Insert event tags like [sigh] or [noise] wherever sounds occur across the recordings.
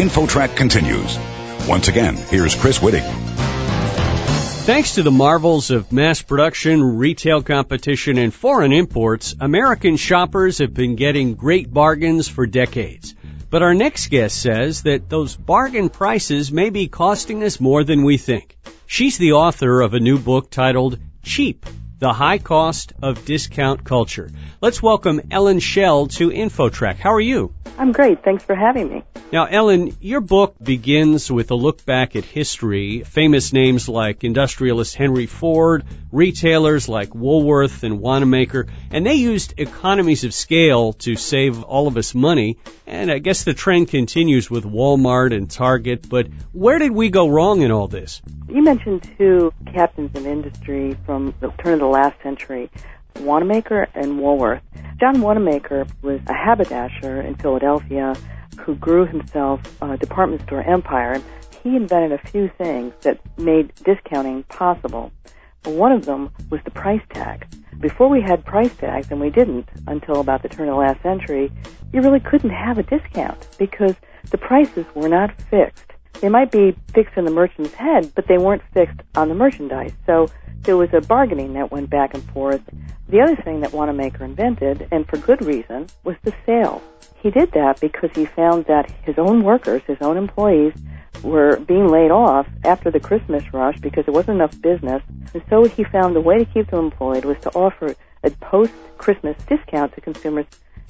InfoTrack continues. Once again, here's Chris Whitting. Thanks to the marvels of mass production, retail competition, and foreign imports, American shoppers have been getting great bargains for decades. But our next guest says that those bargain prices may be costing us more than we think. She's the author of a new book titled Cheap the High Cost of Discount Culture. Let's welcome Ellen Shell to InfoTrack. How are you? I'm great. Thanks for having me. Now, Ellen, your book begins with a look back at history, famous names like industrialist Henry Ford, retailers like Woolworth and Wanamaker, and they used economies of scale to save all of us money. And I guess the trend continues with Walmart and Target, but where did we go wrong in all this? You mentioned two captains in industry from the turn of the last century, Wanamaker and Woolworth. John Wanamaker was a haberdasher in Philadelphia who grew himself a department store empire. He invented a few things that made discounting possible. One of them was the price tag. Before we had price tags, and we didn't until about the turn of the last century, you really couldn't have a discount because the prices were not fixed. They might be fixed in the merchant's head, but they weren't fixed on the merchandise. So there was a bargaining that went back and forth. The other thing that Wanamaker invented, and for good reason, was the sale. He did that because he found that his own workers, his own employees, were being laid off after the Christmas rush because there wasn't enough business. And so he found the way to keep them employed was to offer a post-Christmas discount to consumers.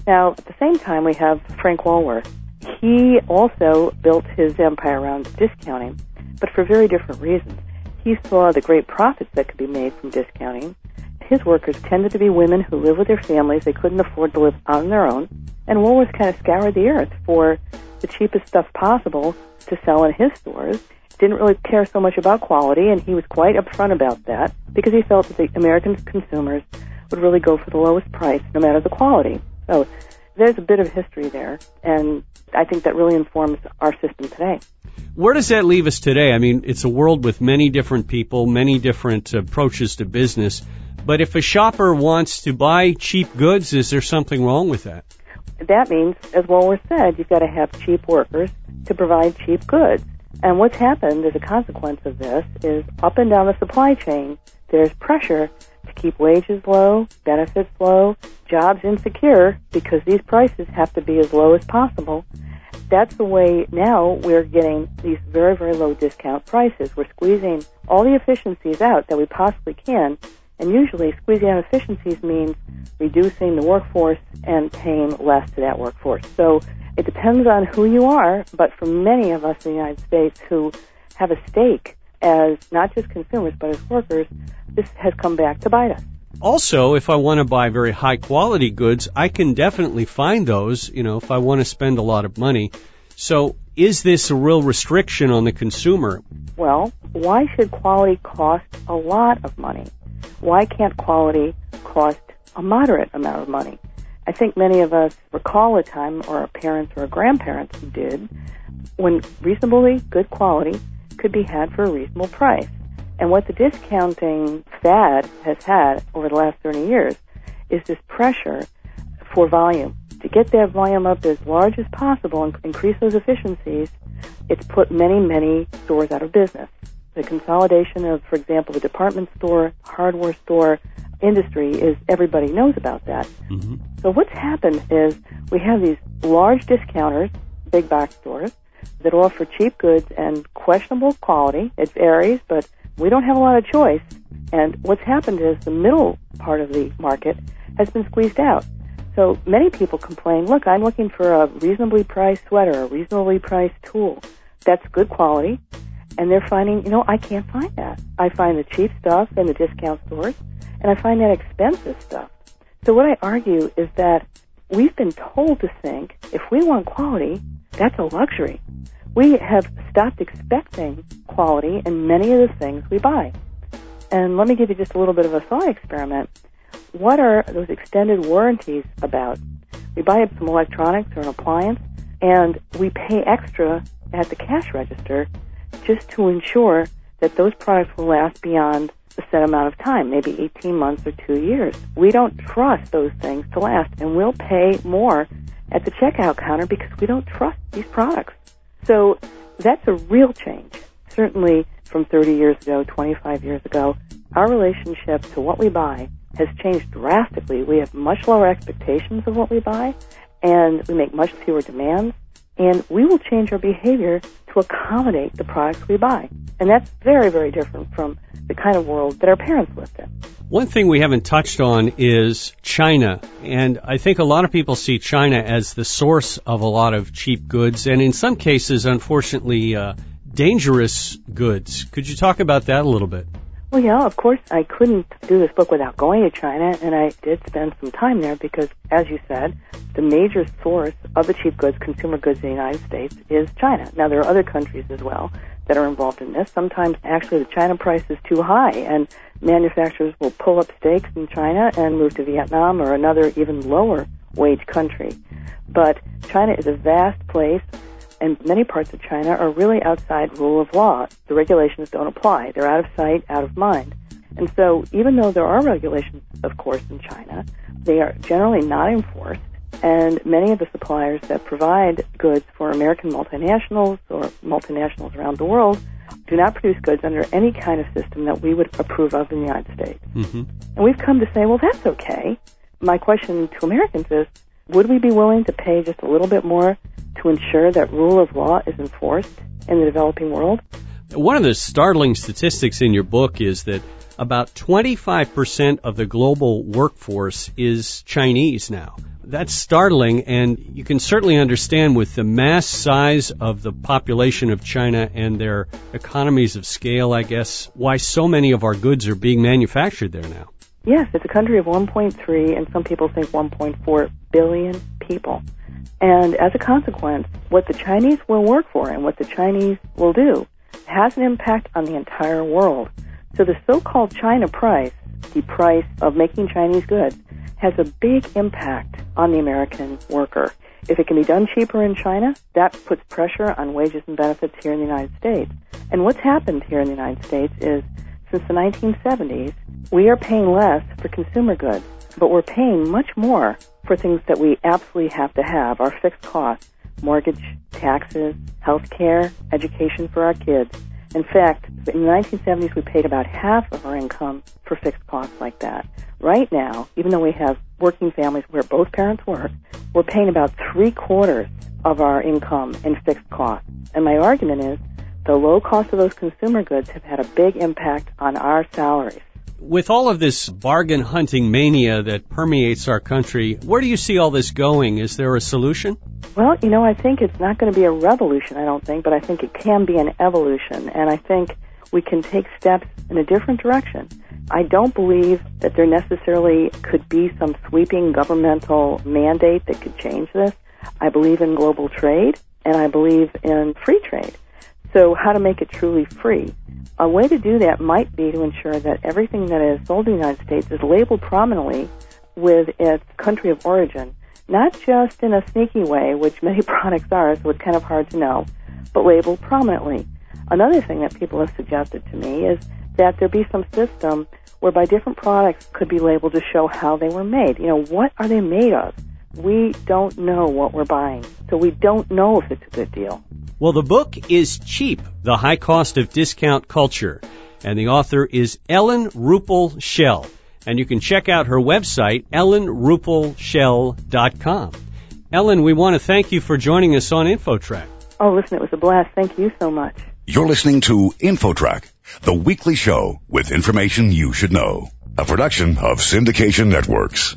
Now, at the same time, we have Frank Woolworth he also built his empire around discounting, but for very different reasons. He saw the great profits that could be made from discounting. His workers tended to be women who lived with their families. They couldn't afford to live on their own. And Woolworth kind of scoured the earth for the cheapest stuff possible to sell in his stores. Didn't really care so much about quality, and he was quite upfront about that because he felt that the American consumers would really go for the lowest price no matter the quality. So there's a bit of history there, and I think that really informs our system today. Where does that leave us today? I mean, it's a world with many different people, many different approaches to business. But if a shopper wants to buy cheap goods, is there something wrong with that? That means, as Woolworth said, you've got to have cheap workers to provide cheap goods. And what's happened as a consequence of this is up and down the supply chain, there's pressure to keep wages low, benefits low, jobs insecure because these prices have to be as low as possible. That's the way now we're getting these very, very low discount prices. We're squeezing all the efficiencies out that we possibly can. And usually squeezing out efficiencies means reducing the workforce and paying less to that workforce. So it depends on who you are, but for many of us in the United States who have a stake as not just consumers but as workers, this has come back to bite us. Also, if I want to buy very high quality goods, I can definitely find those, you know, if I want to spend a lot of money. So, is this a real restriction on the consumer? Well, why should quality cost a lot of money? Why can't quality cost a moderate amount of money? I think many of us recall a time, or our parents or our grandparents did, when reasonably good quality could be had for a reasonable price. And what the discounting fad has had over the last 30 years is this pressure for volume. To get that volume up as large as possible and increase those efficiencies, it's put many, many stores out of business. The consolidation of, for example, the department store, hardware store industry is everybody knows about that. Mm-hmm. So what's happened is we have these large discounters, big box stores, that offer cheap goods and questionable quality. It varies, but we don't have a lot of choice. And what's happened is the middle part of the market has been squeezed out. So many people complain, look, I'm looking for a reasonably priced sweater, a reasonably priced tool. That's good quality. And they're finding, you know, I can't find that. I find the cheap stuff in the discount stores, and I find that expensive stuff. So what I argue is that we've been told to think if we want quality, that's a luxury we have stopped expecting quality in many of the things we buy. And let me give you just a little bit of a thought experiment. What are those extended warranties about? We buy some electronics or an appliance, and we pay extra at the cash register just to ensure that those products will last beyond a set amount of time, maybe 18 months or two years. We don't trust those things to last, and we'll pay more at the checkout counter because we don't trust these products. So that's a real change. Certainly from 30 years ago, 25 years ago, our relationship to what we buy has changed drastically. We have much lower expectations of what we buy, and we make much fewer demands, and we will change our behavior to accommodate the products we buy. And that's very, very different from the kind of world that our parents lived in. One thing we haven't touched on is China. And I think a lot of people see China as the source of a lot of cheap goods and in some cases, unfortunately, uh, dangerous goods. Could you talk about that a little bit? Well, yeah, of course, I couldn't do this book without going to China, and I did spend some time there because, as you said, the major source of the cheap goods, consumer goods in the United States, is China. Now, there are other countries as well that are involved in this. Sometimes, actually, the China price is too high, and manufacturers will pull up stakes in China and move to Vietnam or another even lower wage country. But China is a vast place and many parts of China are really outside rule of law. The regulations don't apply. They're out of sight, out of mind. And so even though there are regulations, of course, in China, they are generally not enforced. And many of the suppliers that provide goods for American multinationals or multinationals around the world do not produce goods under any kind of system that we would approve of in the United States. Mm-hmm. And we've come to say, well, that's okay. My question to Americans is, would we be willing to pay just a little bit more to ensure that rule of law is enforced in the developing world? One of the startling statistics in your book is that about 25% of the global workforce is Chinese now. That's startling, and you can certainly understand with the mass size of the population of China and their economies of scale, I guess, why so many of our goods are being manufactured there now. Yes, it's a country of 1.3, and some people think 1.4 billion people. And as a consequence, what the Chinese will work for and what the Chinese will do has an impact on the entire world. So the so-called China price, the price of making Chinese goods, has a big impact on the American worker. If it can be done cheaper in China, that puts pressure on wages and benefits here in the United States. And what's happened here in the United States is since the 1970s, we are paying less for consumer goods, but we're paying much more for things that we absolutely have to have, our fixed costs, mortgage, taxes, health care, education for our kids. In fact, in the 1970s, we paid about half of our income for fixed costs like that. Right now, even though we have working families where both parents work, we're paying about three quarters of our income in fixed costs. And my argument is the low cost of those consumer goods have had a big impact on our salaries. With all of this bargain hunting mania that permeates our country, where do you see all this going? Is there a solution? Well, you know, I think it's not going to be a revolution, I don't think, but I think it can be an evolution. And I think we can take steps in a different direction. I don't believe that there necessarily could be some sweeping governmental mandate that could change this. I believe in global trade and I believe in free trade. So how to make it truly free? A way to do that might be to ensure that everything that is sold in the United States is labeled prominently with its country of origin, not just in a sneaky way, which [laughs] many products are, so it's kind of hard to know, but labeled prominently. Another thing that people have suggested to me is that there be some system whereby different products could be labeled to show how they were made. You know, what are they made of? We don't know what we're buying, so we don't know if it's a good deal. Well, the book is Cheap, The High Cost of Discount Culture, and the author is Ellen Ruppel Shell. And you can check out her website, ellenruppelshell.com. Ellen, we want to thank you for joining us on InfoTrack. Oh, listen, it was a blast. Thank you so much. You're listening to InfoTrack, the weekly show with information you should know. A production of Syndication Networks.